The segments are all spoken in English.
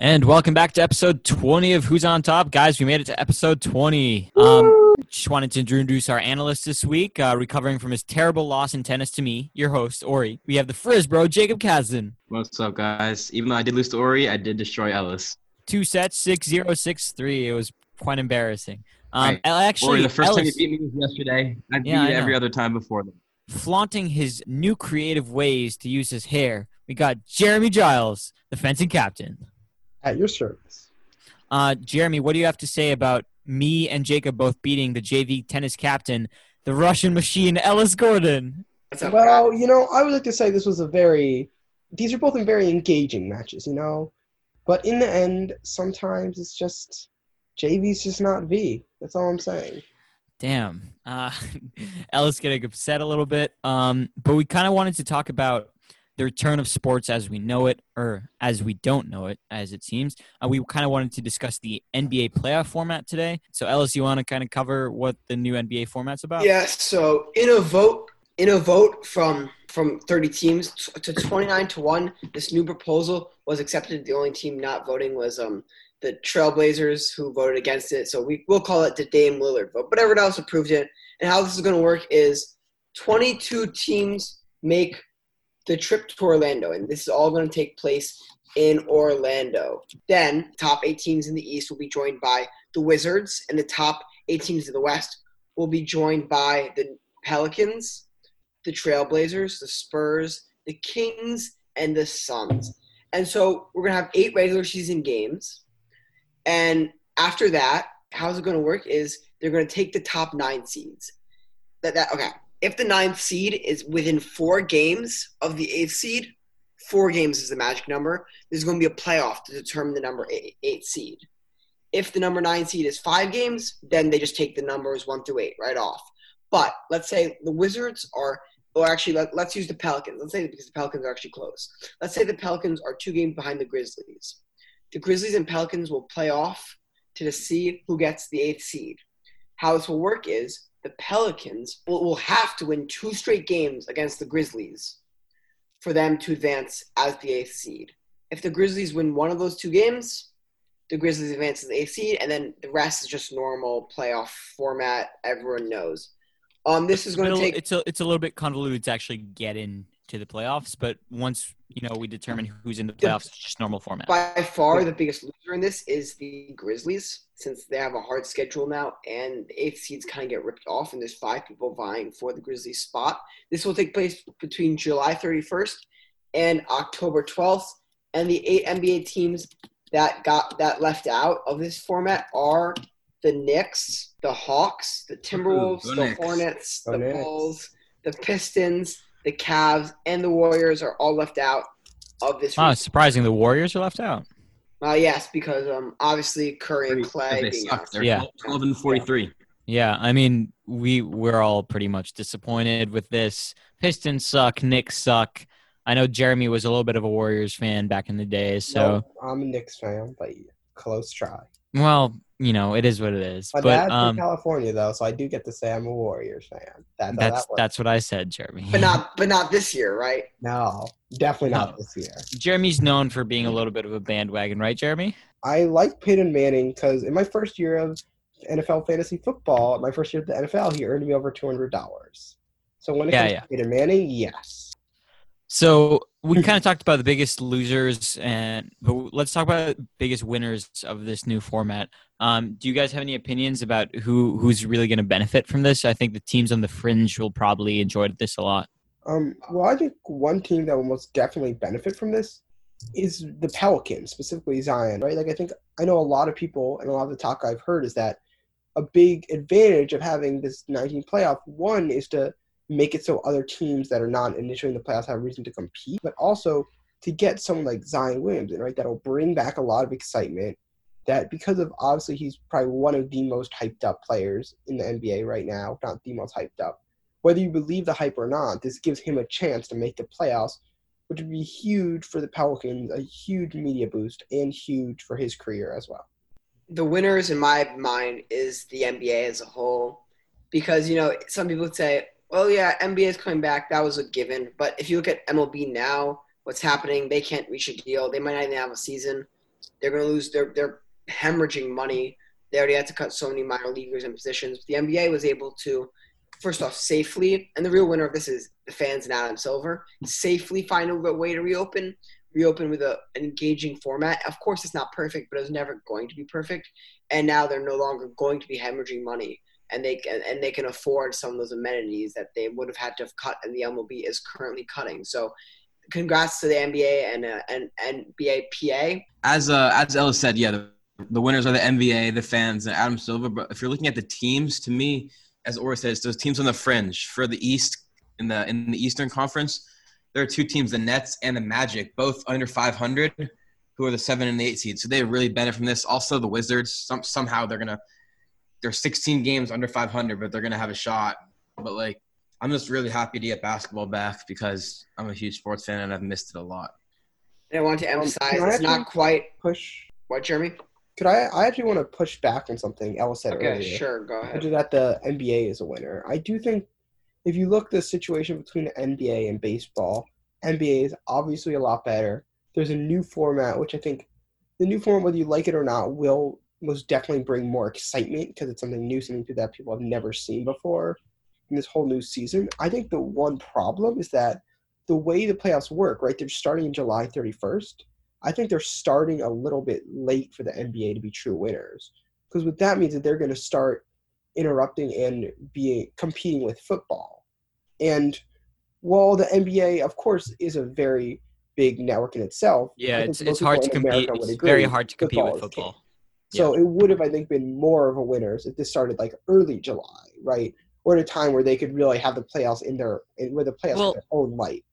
And welcome back to episode 20 of Who's on Top. Guys, we made it to episode 20. Um, just wanted to introduce our analyst this week, uh, recovering from his terrible loss in tennis to me, your host, Ori. We have the Frisbro, Jacob Kazin. What's up, guys? Even though I did lose to Ori, I did destroy Ellis. Two sets, 6 0, 6 3. It was quite embarrassing. Um, Right. Actually, Ori, the first time you beat me was yesterday. I beat Yeah, you every other time before that. flaunting his new creative ways to use his hair, we got Jeremy Giles, the fencing captain. At your service. Uh, Jeremy, what do you have to say about me and Jacob both beating the JV tennis captain, the Russian machine, Ellis Gordon? Well, you know, I would like to say this was a very. These are both in very engaging matches, you know? But in the end, sometimes it's just. JV's just not V. That's all I'm saying. Damn. Uh, Ellis getting upset a little bit. Um, but we kind of wanted to talk about the return of sports as we know it, or as we don't know it, as it seems. Uh, we kind of wanted to discuss the NBA playoff format today. So, Ellis, you want to kind of cover what the new NBA format's about? Yeah, so in a vote in a vote from from 30 teams to 29 to 1, this new proposal was accepted. The only team not voting was um the Trailblazers who voted against it. So we will call it the Dame Lillard vote. But everyone else approved it. And how this is going to work is 22 teams make the trip to Orlando and this is all going to take place in Orlando. Then top 8 teams in the East will be joined by the Wizards and the top 8 teams in the West will be joined by the Pelicans, the Trailblazers, the Spurs, the Kings, and the Suns. And so we're going to have eight regular season games. And after that, how's it going to work is they're going to take the top nine seeds. That, that Okay. If the ninth seed is within four games of the eighth seed, four games is the magic number, there's going to be a playoff to determine the number eight, eight seed. If the number nine seed is five games, then they just take the numbers one through eight right off. But let's say the Wizards are, or actually, let, let's use the Pelicans. Let's say because the Pelicans are actually close. Let's say the Pelicans are two games behind the Grizzlies. The Grizzlies and Pelicans will play off to see who gets the eighth seed. How this will work is the Pelicans will, will have to win two straight games against the Grizzlies for them to advance as the eighth seed. If the Grizzlies win one of those two games, the Grizzlies advance as the eighth seed, and then the rest is just normal playoff format. Everyone knows. Um, this is going to take it's a it's a little bit convoluted to actually get into the playoffs, but once you know we determine who's in the playoffs, it's just normal format. by far the biggest loser in this is the Grizzlies, since they have a hard schedule now, and the eighth seeds kind of get ripped off, and there's five people vying for the Grizzlies spot. This will take place between July 31st and October 12th, and the eight NBA teams that got that left out of this format are the Knicks, the Hawks, the Timberwolves, go the Knicks. Hornets, Go the Knicks. Bulls, the Pistons, the Cavs, and the Warriors are all left out of this. Wow, it's surprising the Warriors are left out. Uh, yes, because um, obviously Curry and Clay They being suck. They're Yeah. 12 and 43. Yeah, I mean we we're all pretty much disappointed with this. Pistons suck, Knicks suck. I know Jeremy was a little bit of a Warriors fan back in the day, so No, I'm a Knicks fan, but close try. well, you know it is what it is. My but dad's um, from California, though, so I do get to say I'm a Warriors fan. That's, that's that that's what I said, Jeremy. But not, but not this year, right? No, definitely not No. this year. Jeremy's known for being a little bit of a bandwagon, right, Jeremy? I like Peyton Manning because in my first year of NFL fantasy football, my first year at the NFL, he earned me over two hundred dollars. So when it Yeah, comes yeah. to Peyton Manning, yes. So we kind of talked about the biggest losers, and but let's talk about the biggest winners of this new format. Um, do you guys have any opinions about who who's really going to benefit from this? I think the teams on the fringe will probably enjoy this a lot. Um, well, I think one team that will most definitely benefit from this is the Pelicans, specifically Zion, right? Like, I think I know a lot of people, and a lot of the talk I've heard is that a big advantage of having this 19 playoff one is to make it so other teams that are not initially in the playoffs have a reason to compete, but also to get someone like Zion Williamson, right? That'll bring back a lot of excitement. That because of obviously he's probably one of the most hyped up players in the NBA right now, not the most hyped up whether you believe the hype or not, this gives him a chance to make the playoffs, which would be huge for the Pelicans, a huge media boost, and huge for his career as well. The winners, in my mind, is the NBA as a whole, because you know some people would say, "Well, yeah, NBA is coming back. That was a given." But if you look at MLB now, what's happening? They can't reach a deal. They might not even have a season. They're going to lose. They're they're hemorrhaging money. They already had to cut so many minor leaguers and positions. The NBA was able to, first off, safely, and the real winner of this is the fans and Adam Silver, safely find a way to reopen, reopen with a, an engaging format. Of course, it's not perfect, but it was never going to be perfect. And now they're no longer going to be hemorrhaging money, and they can and they can afford some of those amenities that they would have had to have cut, and the MLB is currently cutting. So, congrats to the NBA and uh, and NBA PA. As uh, as Ellis said, yeah, the, the winners are the NBA, the fans, and Adam Silver. But if you're looking at the teams, to me, as Ori says, those teams on the fringe for the East in the in the Eastern Conference, there are two teams, the Nets and the Magic, both under 500, who are the seven and the eight seeds. So they really benefit from this. Also, the Wizards, some, somehow they're gonna they're 16 games under 500, but they're gonna have a shot. But like, I'm just really happy to get basketball back because I'm a huge sports fan and I've missed it a lot. And I want to emphasize can it's not quite Push. what Jeremy. Could I? I actually want to push back on something Ellis said Okay, earlier. sure, go which ahead. is that the NBA is a winner. I do think if you look the situation between the NBA and baseball, NBA is obviously a lot better. There's a new format, which I think the new format, whether you like it or not, will most definitely bring more excitement because it's something new, something that people have never seen before in this whole new season. I think the one problem is that the way the playoffs work, right? They're starting in July 31st. I think they're starting a little bit late for the NBA to be true winners. Because what that means is they're going to start interrupting and being competing with football. And while the NBA, of course, is a very big network in itself, Yeah, it's it's hard to compete. America would It's very hard to compete with is king. football. So it would have, I think, been more of a winners if this started like early July, right? Or at a time where they could really have the playoffs in their, in, where the playoffs Well- in their own light.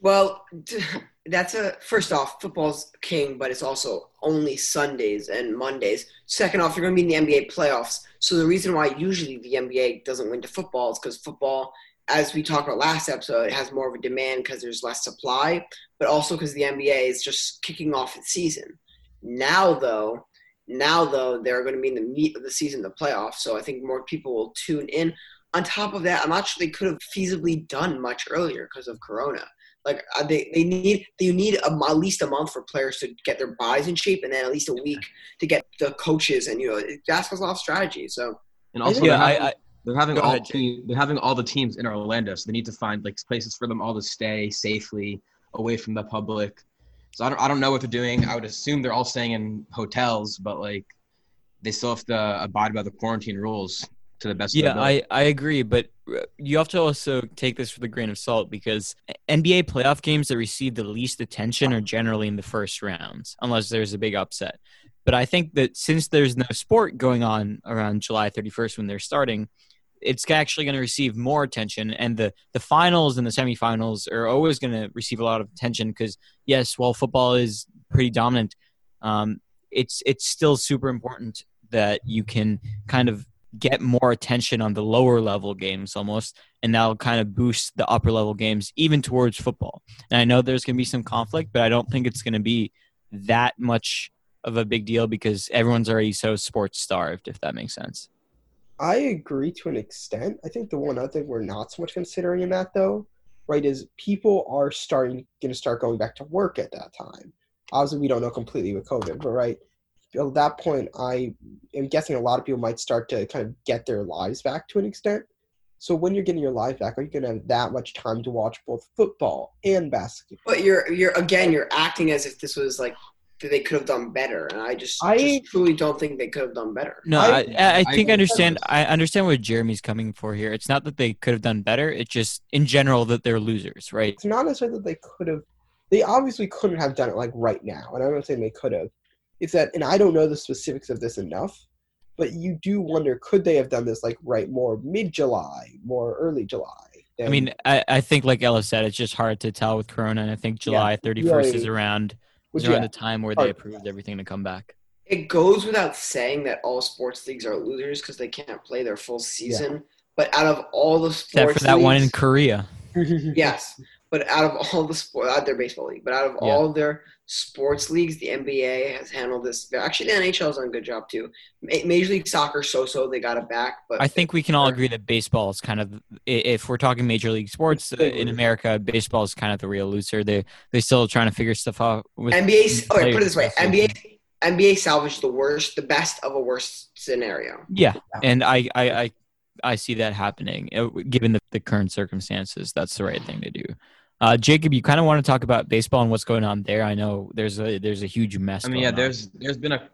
Well, that's a first off, football's king, but it's also only Sundays and Mondays. Second off, you're going to be in the NBA playoffs. So the reason why usually the NBA doesn't win to football is because football, as we talked about last episode, has more of a demand because there's less supply, but also because the NBA is just kicking off its season. Now, though, now though they're going to be in the meat of the season, the playoffs. So I think more people will tune in. On top of that, I'm not sure they could have feasibly done much earlier because of Corona. Like uh, they, they need you need a, at least a month for players to get their bodies in shape, and then at least a week to get the coaches and you know basketball's a lot of strategy. So And also, Yeah, they're I, having, I they're having all ahead, team, they're having all the teams in Orlando, so they need to find like places for them all to stay safely away from the public. So I don't I don't know what they're doing. I would assume they're all staying in hotels, but like they still have to abide by the quarantine rules to the best. yeah, of their. I, I agree, but you have to also take this with a grain of salt because NBA playoff games that receive the least attention are generally in the first rounds, unless there's a big upset. But I think that since there's no sport going on around July 31st when they're starting, it's actually going to receive more attention. And the, the finals and the semifinals are always going to receive a lot of attention because, yes, while football is pretty dominant, um, it's it's still super important that you can kind of get more attention on the lower level games almost and that'll kind of boost the upper level games even towards football and i know there's going to be some conflict but i don't think it's going to be that much of a big deal because everyone's already so sports starved if that makes sense I agree to an extent. I think the one other thing we're not so much considering in that though, right, is people are starting going to start going back to work at that time. Obviously, we don't know completely with COVID, but right at that point, I am guessing a lot of people might start to kind of get their lives back to an extent. So when you're getting your life back, are you going to have that much time to watch both football and basketball? but you're you're again you're acting as if this was like they could have done better, and I just, I- just truly don't think they could have done better. no I- i, I, I I think i understand i understand what jeremy's coming for here it's not that they could have done better it's just in general that they're losers right It's not necessarily that they could have. They obviously couldn't have done it like right now, and I'm not saying they could have. It's that, and I don't know the specifics of this enough, but you do wonder could they have done this like right more mid July, more early July? I mean, I, I think like Ellis said, it's just hard to tell with Corona, and I think July thirty first is around which, is around yeah, the time where they hard. approved everything to come back. It goes without saying that all sports leagues are losers because they can't play their full season. But out of all the sports, Except for that one in Korea. Yes, but out of all the sport, out uh, their baseball league, but out of Yeah. all their sports leagues, the NBA has handled this. Actually, the NHL has done a good job too. Major League Soccer, so-so, they got it back. But I think we can all agree that baseball is kind of, if we're talking major league sports uh, in. America, baseball is kind of the real loser. They they still trying to figure stuff out. With NBA. Okay, put it this way. NBA NBA salvaged the worst, the best of a worst scenario. Yeah, and I I I, I see that happening uh, given the, the current circumstances. That's the right thing to do. Uh, Jacob, you kind of want to talk about baseball and what's going on there. I know there's a there's a huge mess. I mean, yeah, on. there's there's been a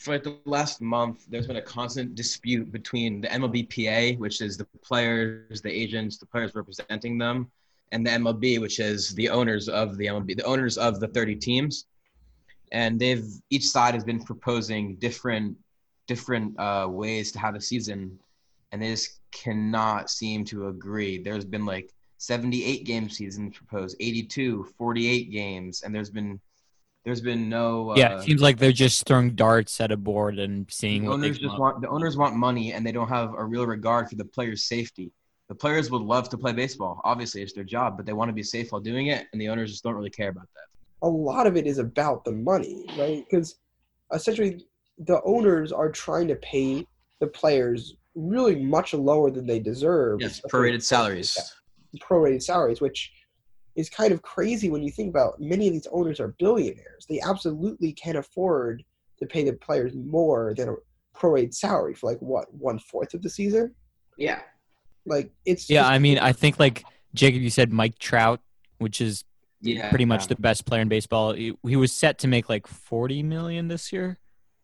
for like the last month, there's been a constant dispute between the MLBPA, which is the players, the agents, the players representing them, and the MLB, which is the owners of the MLB, the owners of the 30 teams. And they've each side has been proposing different different uh, ways to have a season, and they just cannot seem to agree. There's been like 78 game seasons proposed, 82, 48 games, and there's been there's been no. Uh, yeah, it seems like they're just throwing darts at a board and seeing the owners come just want the owners want money, and they don't have a real regard for the players' safety. The players would love to play baseball. Obviously, it's their job, but they want to be safe while doing it, and the owners just don't really care about that. a lot of it is about the money, right? Because essentially, the owners are trying to pay the players really much lower than they deserve. Yes, especially prorated salaries. Prorated salaries, which is kind of crazy when you think about many of these owners are billionaires. They absolutely can afford to pay the players more than a prorated salary for like what one fourth of the season. Yeah. Like it's Yeah, just I mean, I think like Jacob, you said Mike Trout, which is Yeah, pretty much the best player in baseball. He, he was set to make like forty million this year,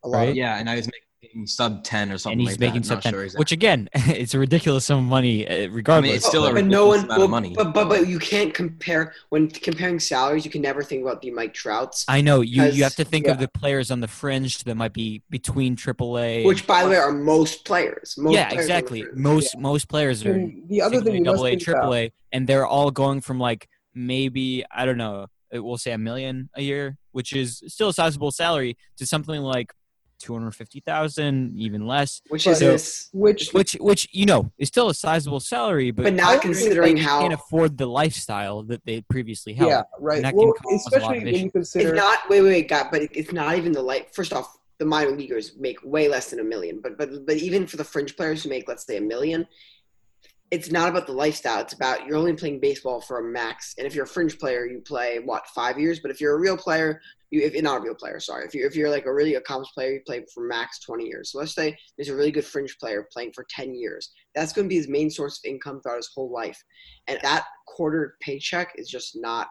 a lot. right? Yeah, and I was making sub ten or something and he's like making that. Sub 10, sure exactly. which again, it's a ridiculous sum of money, uh, regardless. it's still a but no one. amount Well, of money. But, but but you can't compare when comparing salaries. You can never think about the Mike Trouts, I know you. You have to think of the players on the fringe that might be between AAA. which by the way are most players. Most yeah, players exactly. field. Most most players are And the other thing you double A, triple A, and they're all going from like maybe I don't know, we'll say a million a year, which is still a sizable salary, to something like two hundred fifty thousand, even less. which But- is this, which Which which you know is still a sizable salary, but but I not don't considering they how can't afford the lifestyle that they previously held. yeah, right. that can Well, cause a lot especially of when you consider it's not. Wait, wait, wait, God, but it's not even the like. First off, the minor leaguers make way less than a million, but but but even for the fringe players who make let's say a million, it's not about the lifestyle. It's about you're only playing baseball for a max, and if you're a fringe player, you play what five years. But if you're a real player, you if you're not a real player, sorry, if you're if you're like a really accomplished player, you play for max twenty years. So let's say there's a really good fringe player playing for ten years. That's going to be his main source of income throughout his whole life, and that quarter paycheck is just not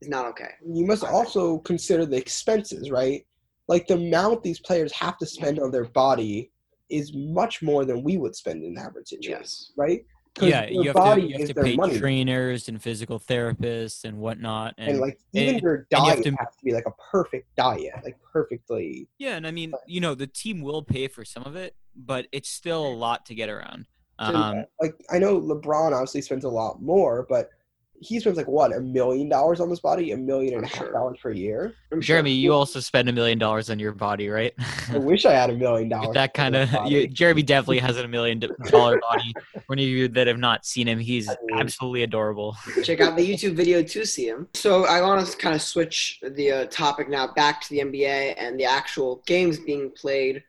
is not okay. you must also consider the expenses, right? Like the amount these players have to spend on their body is much more than we would spend in average situation, Yes. right? Yeah, you have to you have to pay money. trainers and physical therapists and whatnot, and, and, like even and- your and you diet to- has to be like a perfect diet, like perfectly. Yeah, and I mean, you know, the team will pay for some of it, but it's still a lot to get around. Um, like I know LeBron obviously spends a lot more, but he spends like what a million dollars on this body, a million and a I'm half sure. dollars per year. I'm sure. Jeremy, you also spend a million dollars on your body, right? I wish I had a million dollars. That kind of, body. Jeremy definitely has a million dollar body. For any of you that have not seen him, he's I mean- absolutely adorable. check out the YouTube video to see him. So I want to kind of switch the uh, topic now back to the NBA and the actual games being played.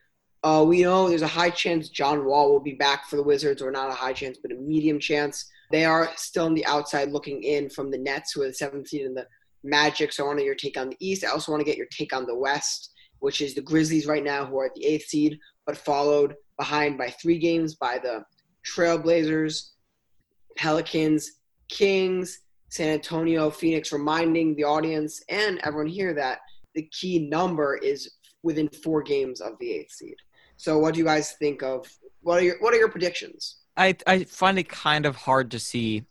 Uh, we know there's a high chance John Wall will be back for the Wizards, or not a high chance, but a medium chance. They are still on the outside looking in from the Nets, who are the seventh seed, and the Magic. So I want to your take on the East. I also want to get your take on the West, which is the Grizzlies right now, who are at the eighth seed, but followed behind by three games by the Trailblazers, Pelicans, Kings, San Antonio, Phoenix, reminding the audience and everyone here that the key number is within four games of the eighth seed. So, what do you guys think of? What are your What are your predictions? I I find it kind of hard to see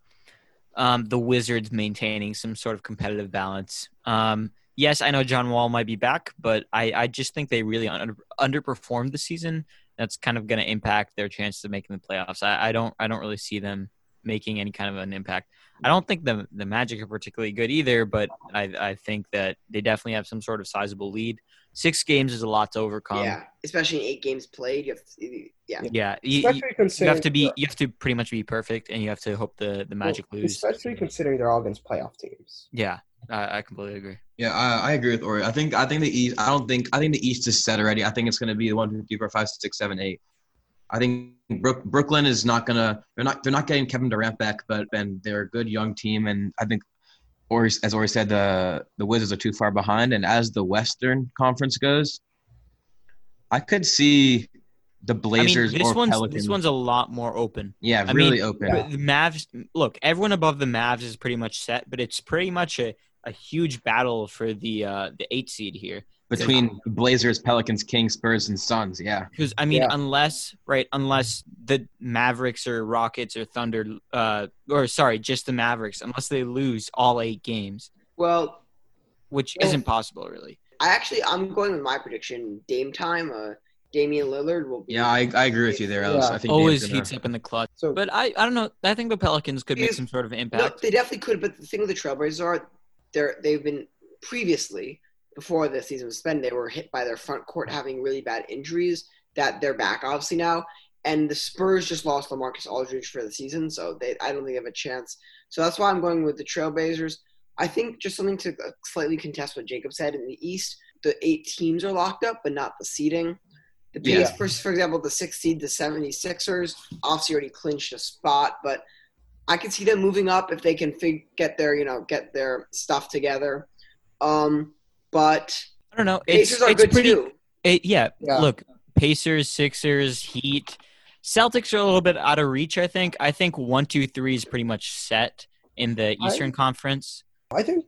um, the Wizards maintaining some sort of competitive balance. Um, yes, I know John Wall might be back, but I, I just think they really under, underperformed the season. That's kind of going to impact their chances of making the playoffs. I, I don't I don't really see them making any kind of an impact. I don't think the the Magic are particularly good either, but I I think that they definitely have some sort of sizable lead. Six games is a lot to overcome. yeah, especially in eight games played. You have to, yeah. Yeah, you, you- especially you have to be you have to pretty much be perfect, and you have to hope the the Magic well, lose. especially considering they're all against playoff teams. Yeah, I, I completely agree. Yeah, I, I agree with Ori. I think I think the East. I don't think I think the East is set already. I think it's going to be the one, two, three, four, five, six, seven, eight. I think Brook, Brooklyn is not gonna. They're not. They're not getting Kevin Durant back, but and they're a good young team, and I think, Ori, as Ori said, the the Wizards are too far behind. And as the Western Conference goes, I could see the I mean, Blazers this or one's Pelicans. this one's a lot more open. yeah, I really mean, open. The Mavs, look, everyone above the Mavs is pretty much set, but it's pretty much a, a huge battle for the uh, the eight seed here. Between Blazers, Pelicans, Kings, Spurs, and Suns. Yeah. Because I mean, Yeah. unless right, unless the Mavericks or Rockets or Thunder, uh, or sorry, just the Mavericks, unless they lose all eight games, Well, which Well- isn't possible really. I actually I'm going with my prediction. Dame time. Uh, Damian Lillard will be. Yeah, I, I agree with you there, Ellis. Yeah. I think Always Dame's gonna- heats up in the clutch. So But I, I don't know. I think the Pelicans could make some sort of No, impact. they definitely could. But the thing with the Trailblazers are, they're they've been previously before the season was spent, they were hit by their front court having really bad injuries. That they're back obviously now, and the Spurs just lost LaMarcus Aldridge for the season, so they I don't think they have a chance. So that's why I'm going with the Trailblazers. I think just something to uh, slightly contest what Jacob said in the East. The eight teams are locked up, but not the seeding. The Yeah. For, for example, the sixth seed, the 76ers, obviously already clinched a spot, but I can see them moving up if they can fig- get their, you know, get their stuff together. Um, but I don't know. It's, Pacers are it's good pretty. too. It, yeah, Yeah. Look, Pacers, Sixers, Heat, Celtics are a little bit out of reach. I think. I think one, two, three is pretty much set in the I- Eastern Conference. I think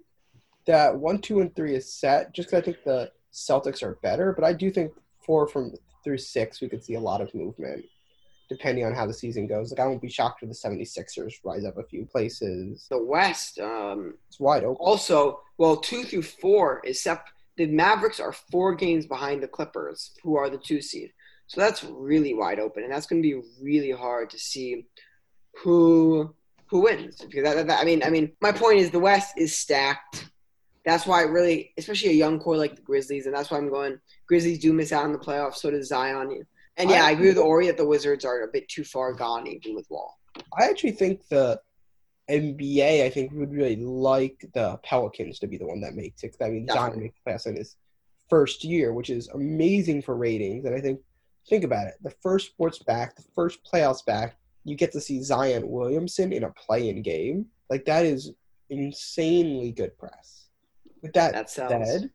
that one, two, and three is set just because I think the Celtics are better, but I do think four from through six we could see a lot of movement depending on how the season goes. Like I won't be shocked if the 76ers rise up a few places. The West, um, It's wide open. also, well, two through four is sep- the Mavericks are four games behind the Clippers, who are the two seed. So that's really wide open, and that's going to be really hard to see who who wins. Because that, that- I mean, I mean, my point is the West is stacked. That's why really, especially a young core like the Grizzlies, and that's why I'm going. Grizzlies do miss out on the playoffs. So does Zion. And yeah, I- I agree with Ori that the Wizards are a bit too far gone, even with Wall. I actually think the NBA, I think, would really like the Pelicans to be the one that makes it. I mean, Zion makes the in his first year, which is amazing for ratings. And I think, think about it: the first sports back, the first playoffs back, you get to see Zion Williamson in a play-in game. Like that is insanely good press. With that, That sells. said,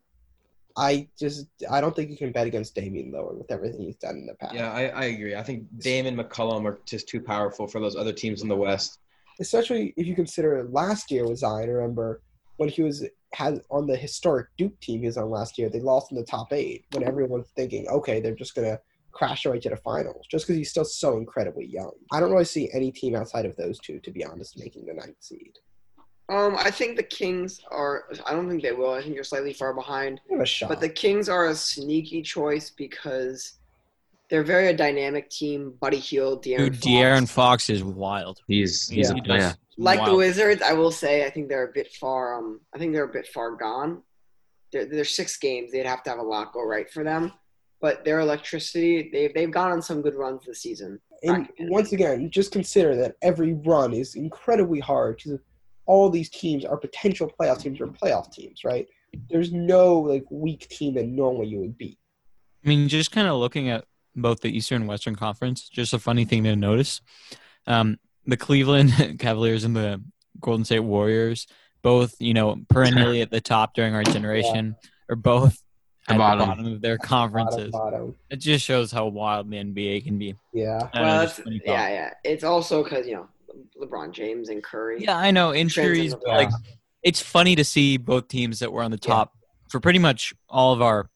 I just I don't think you can bet against Damian Lillard with everything he's done in the past. Yeah, I, I agree. I think Dame and McCollum are just too powerful for those other teams in the West. especially if you consider last year with Zion. Remember when he was had on the historic Duke team he was on last year? They lost in the top eight when everyone's thinking, okay, they're just gonna crash right to the finals, just because he's still so incredibly young. I don't really see any team outside of those two, to be honest, making the ninth seed. Um, I think the Kings are. I don't think they will. I think you're slightly far behind. Give a shot. But the Kings are a sneaky choice because they're very a dynamic team. Buddy Hield, De'Aaron Dude, De'Aaron Fox. Fox is wild. He's he's Yeah. a He does yeah. Like the. Wizards, I will say I think they're a bit far. Um, I think they're a bit far gone. They're, they're six games. They'd have to have a lot go right for them. But their electricity, they've they've gone on some good runs this season. and once again, just consider that every run is incredibly hard because all these teams are potential playoff teams or playoff teams, right? There's no like weak team that normally you would beat. I mean, just kind of looking at both the Eastern and Western Conference, just a funny thing to notice. Um, the Cleveland Cavaliers and the Golden State Warriors, both, you know, perennially at the top during our generation, are both The at bottom. the bottom of their Bottom, conferences. bottom. It just shows how wild the NBA can be. Yeah. I don't know, that's, yeah, yeah. It's also because you know LeBron James and Curry. Yeah, I know injuries, Transcend but like it's funny to see both teams that were on the Yeah. top for pretty much all of our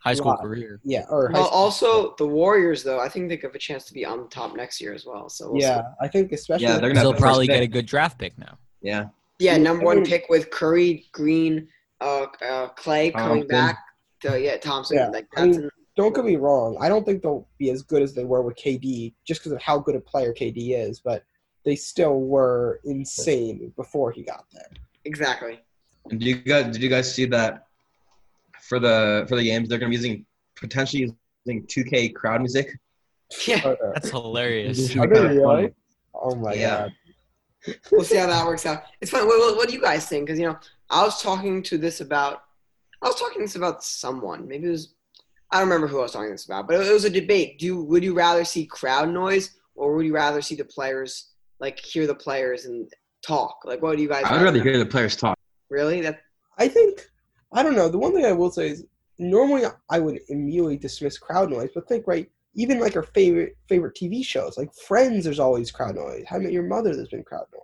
high school Lot. career. Yeah. Or Well, school. also the Warriors, though, I think they have a chance to be on the top next year as well. So we'll see. yeah, I think especially Yeah, they're gonna They'll probably get a good draft pick now. Yeah. Yeah, Yeah, number one pick with Curry, Green, uh, uh, Clay coming Thompson. back. To, yeah, Thompson. Yeah, Like I mean, don't get me wrong. I don't think they'll be as good as they were with KD just because of how good a player KD is, but they still were insane before he got there. exactly. And do you guys did you guys see that for the for the games they're gonna be using potentially using 2K crowd music? Yeah, Uh, That's hilarious. Are Kinda they funny. really? Oh my Yeah. god. we'll see how that works out. It's fun. What, what, what do you guys think? Because you know, I was talking to this about. I was talking this about someone. Maybe it was. I don't remember who I was talking this about, but it was a debate. Do you, would you rather see crowd noise or would you rather see the players like hear the players and talk? Like, what do you guys? I would rather hear the players talk. Really? That I think I don't know. The one thing I will say is normally I would immediately dismiss crowd noise, but think right, even like our favorite favorite TV shows, like Friends, there's always crowd noise. How about Your Mother, there's been crowd noise.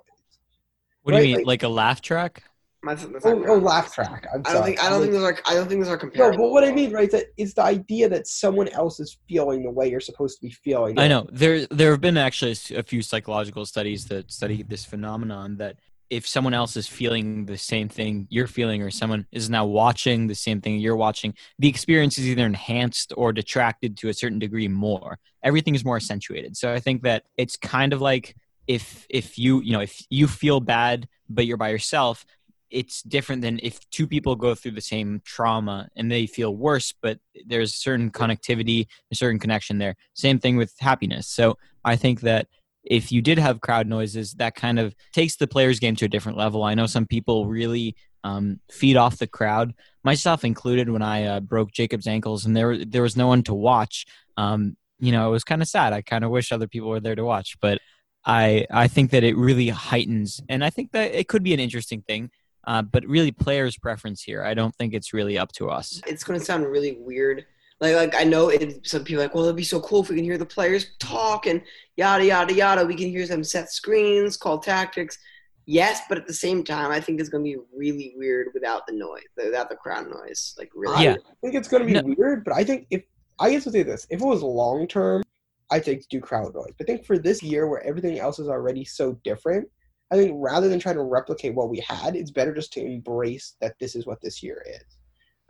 What do you mean, like- like, a laugh track? My- that's oh, not Oh, oh laugh track. I'm I don't think I don't I'm think those are I don't think those are No, but what I mean, right, that is the idea that someone else is feeling the way you're supposed to be feeling. I know. There there have been actually a few psychological studies that study this phenomenon that if someone else is feeling the same thing you're feeling or someone is now watching the same thing you're watching the experience is either enhanced or detracted to a certain degree more. Everything is more accentuated. So i think that it's kind of like if if you you know if you feel bad but you're by yourself it's different than if two people go through the same trauma and they feel worse but there's a certain connectivity a certain connection there. Same thing with happiness. So i think that if you did have crowd noises that kind of takes the players game to a different level. I know some people really um, feed off the crowd myself included when i uh, broke jacob's ankles and there there was no one to watch. Um, you know it was kind of sad. I kind of wish other people were there to watch but i i think that it really heightens and i think that it could be an interesting thing uh, but really players preference here i don't think it's really up to us it's going to sound really weird. Like, like I know it, some people are like, well, it'd be so cool if we can hear the players talk and yada yada yada. We can hear them set screens, call tactics. Yes, but at the same time, I think it's going to be really weird without the noise, without the crowd noise. Like, really. Yeah. I think it's going to be No. weird, but I think if I guess I'll say this: if it was long term, I'd think do crowd noise. But I think for this year, where everything else is already so different, I think rather than trying to replicate what we had, it's better just to embrace that this is what this year is.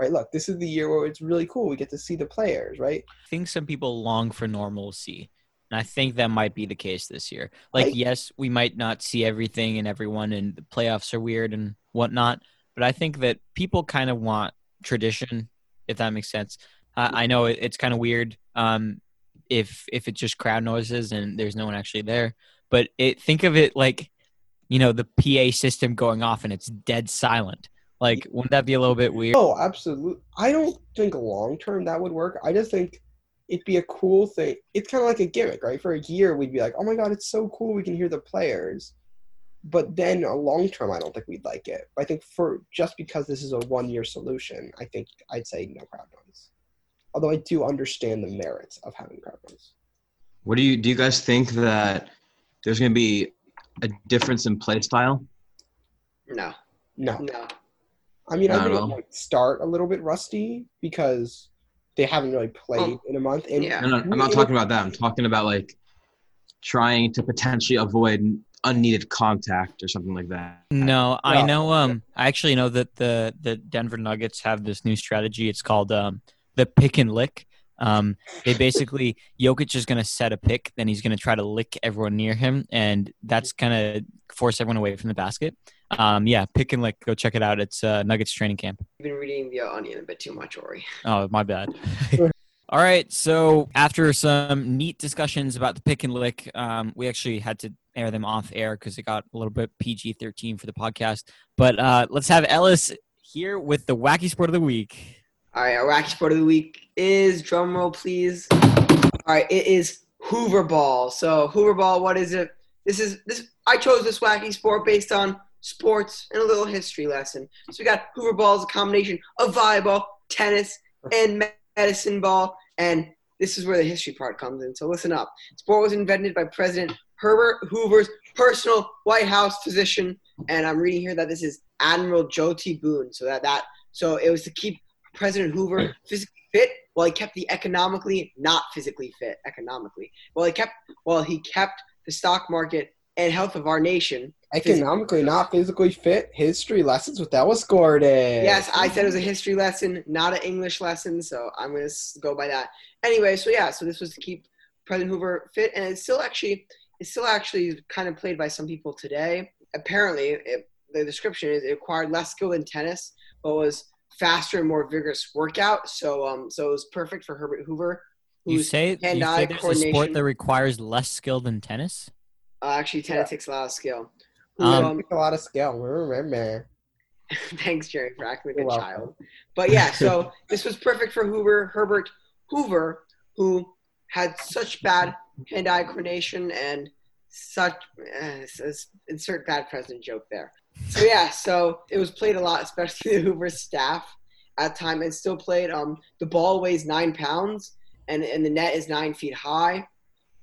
Right? Look, this is the year where it's really cool. We get to see the players, right? I think some people long for normalcy. And I think that might be the case this year. Like, yes, we might not see everything and everyone, and the playoffs are weird and whatnot. But I think that people kind of want tradition, if that makes sense. Uh, I know it, it's kind of weird um, if if it's just crowd noises and there's no one actually there. But it think of it like, you know, the PA system going off and it's dead silent. Like, wouldn't that be a little bit weird? Oh, absolutely. I don't think long term that would work. I just think it'd be a cool thing. It's kind of like a gimmick, right? For a year, we'd be like, "Oh my god, it's so cool! We can hear the players." But then, uh, a long term, I don't think we'd like it. I think for just because this is a one year solution, I think I'd say no crowd noise. Although I do understand the merits of having crowd noise. What do you do? You guys think that there's going to be a difference in play style? No, No, no. I mean, I Not think at it might start a little bit rusty because they haven't really played in a month. And Yeah. No, no, I'm not talking about that. I'm talking about like trying to potentially avoid unneeded contact or something like that. No, I know. Um, I actually know that the the Denver Nuggets have this new strategy. It's called um the pick and lick. Um, they basically Jokic is going to set a pick, then he's going to try to lick everyone near him, and that's kind of force everyone away from the basket. Um, yeah, pick and lick. Go check it out. It's uh, Nuggets training camp. You've been reading the Onion a bit too much, Ori. Oh, my bad. All right. So after some neat discussions about the pick and lick, um, we actually had to air them off air because it got a little bit PG thirteen for the podcast. But uh, let's have Ellis here with the wacky sport of the week. All right, our wacky sport of the week is drum roll, please. All right, it is Hoover Ball. So Hoover Ball, what is it? This is this. I chose this wacky sport based on sports and a little history lesson. So we got Hoover Ball is a combination of volleyball, tennis, and medicine ball. And this is where the history part comes in. So listen up. Sport was invented by President Herbert Hoover's personal White House physician, and I'm reading here that this is Admiral Joel T. Boone. So that that so it was to keep President Hoover physically fit while he kept the economically not physically fit economically. While he kept while he kept the stock market and health of our nation. Economically not physically fit. History lessons with Ellis Gordon. Yes, I said it was a history lesson, not an English lesson, so I'm going to go by that. Anyway, so yeah, so this was to keep President Hoover fit, and it's still actually it's still actually kind of played by some people today. Apparently, it, the description is it required less skill than tennis, but was faster and more vigorous workout. So um, so it was perfect for Herbert Hoover. You say, you hand-eye say there's a sport that requires less skill than tennis? Uh, actually, tennis takes a lot of skill. Um, um, a lot of skill. Remember. Thanks, Jerry, for acting like You're a welcome. child. But yeah, so this was perfect for Hoover, Herbert Hoover, who had such bad hand-eye coordination and such uh, insert bad president joke there. So yeah, so it was played a lot, especially the Hoover staff, at time and still played. Um, the ball weighs nine pounds, and and the net is nine feet high.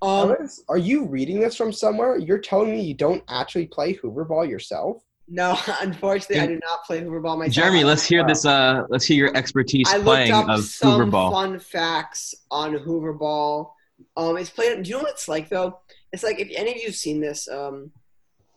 Um, Ellis, are you reading this from somewhere? You're telling me you don't actually play hoover ball yourself? no, unfortunately, I do not play hoover ball myself. Jeremy, let's hear this. Uh, let's hear your expertise I looked playing up of some Hoover ball. fun facts on Hoover ball. Um, it's played. Do you know what it's like though? It's like if any of you've seen this. Um,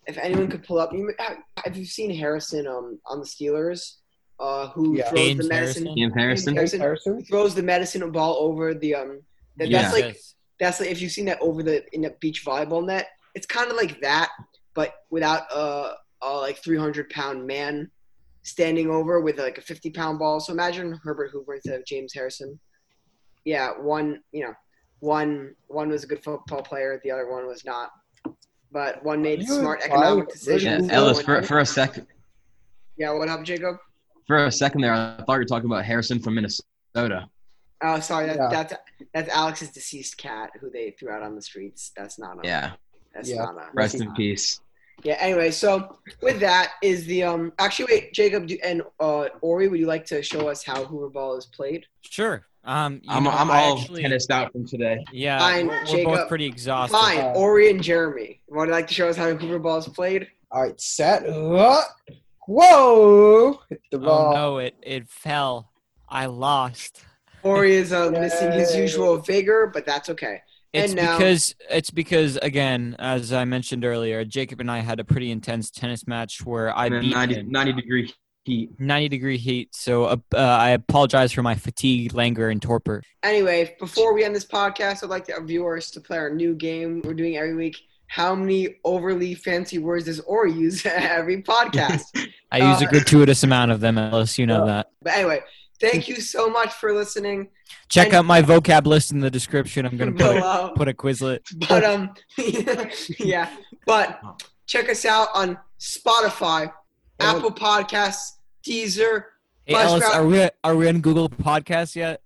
if anyone could pull up, you, have, have you seen Harrison um on the Steelers? Uh, who Yeah. throws James the medicine? Harrison? Ian Harrison. Harrison. Harrison? Throws the medicine ball over the um. That, Yeah. That's like Yes. that's like if you've seen that over the in the beach volleyball net. It's kind of like that, but without a, a like 300 pound man standing over with like a 50 pound ball. So imagine Herbert Hoover instead of James Harrison. Yeah, one you know, one one was a good football player, the other one was not. But one made You smart economic that decisions. Yeah, Hoover the other Ellis, for, for a second, yeah, what up, Jacob? for a second there, I thought you were talking about Harrison from Minnesota. Oh, sorry, that, Yeah. that's that's Alex's deceased cat who they threw out on the streets. That's not a, Yeah, That's Yeah. not a, rest in peace. Yeah. Anyway, so with that is the um. Actually, wait, Jacob do, and uh, Ori, would you like to show us how hoover ball is played? Sure. Um, you I'm, know, I'm all actually, tennised out from today. Yeah, Fine, we're, we're both pretty exhausted. Fine, Uh, Ori and Jeremy. Would you like to show us how hoover ball is played? All right, set. Whoa! Hit the ball. Oh ball. no, it it fell. I lost. Ori is uh, missing his usual vigor, but that's okay. It's And now- because it's because again, as I mentioned earlier, Jacob and I had a pretty intense tennis match where I And beat 90, him. 90 degree heat. 90 degree heat. So uh, uh, I apologize for my fatigue, languor, and torpor. Anyway, before we end this podcast, I'd like our viewers to play our new game we're doing every week. How many overly fancy words does Ori use every podcast? I use a Uh, gratuitous amount of them, Ellis. You know Yeah. that. but anyway, thank you so much for listening. Check And- out my vocab list in the description. I'm gonna put a, put a Quizlet. But um, yeah. But check us out on Spotify, And- Apple Podcasts, Deezer. Hey, Ellis, are we are we on Google Podcasts yet?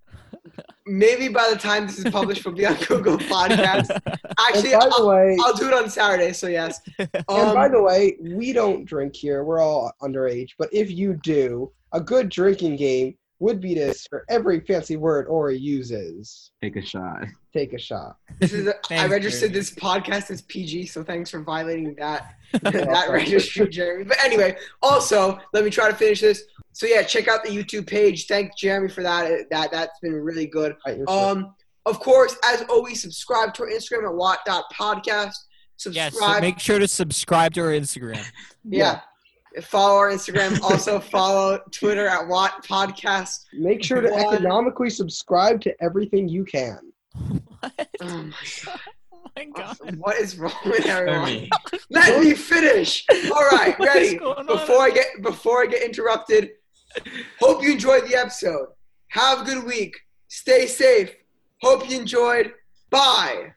Maybe by the time this is published, we'll be on Google Podcasts. And Actually, by the I'll, way, I'll do it on Saturday. So yes. and by Um, the way, we don't drink here. We're all underage. But if you do, a good drinking game would be this: for every fancy word Ori uses, Take a shot. take a shot. this is a, I Thanks, registered Jeremy. this podcast as PG, so thanks for violating that that registry, Jeremy. But anyway, also let me try to finish this. So yeah, check out the YouTube page. Thank Jeremy for that. That that's been really good. Right, you're so- Um, of course, as always, subscribe to our Instagram at wot.podcast. Yes. Subscribe. So make sure to subscribe to our Instagram. yeah. Follow our Instagram. also follow Twitter at Wot Podcast. Make sure to One- economically subscribe to everything you can. what? Oh my god. Oh my god. What is wrong with everyone? Let me finish. All right, What is ready. going on? Before I get before I get interrupted. Hope you enjoyed the episode. Have a good week. Stay safe. Hope you enjoyed. Bye.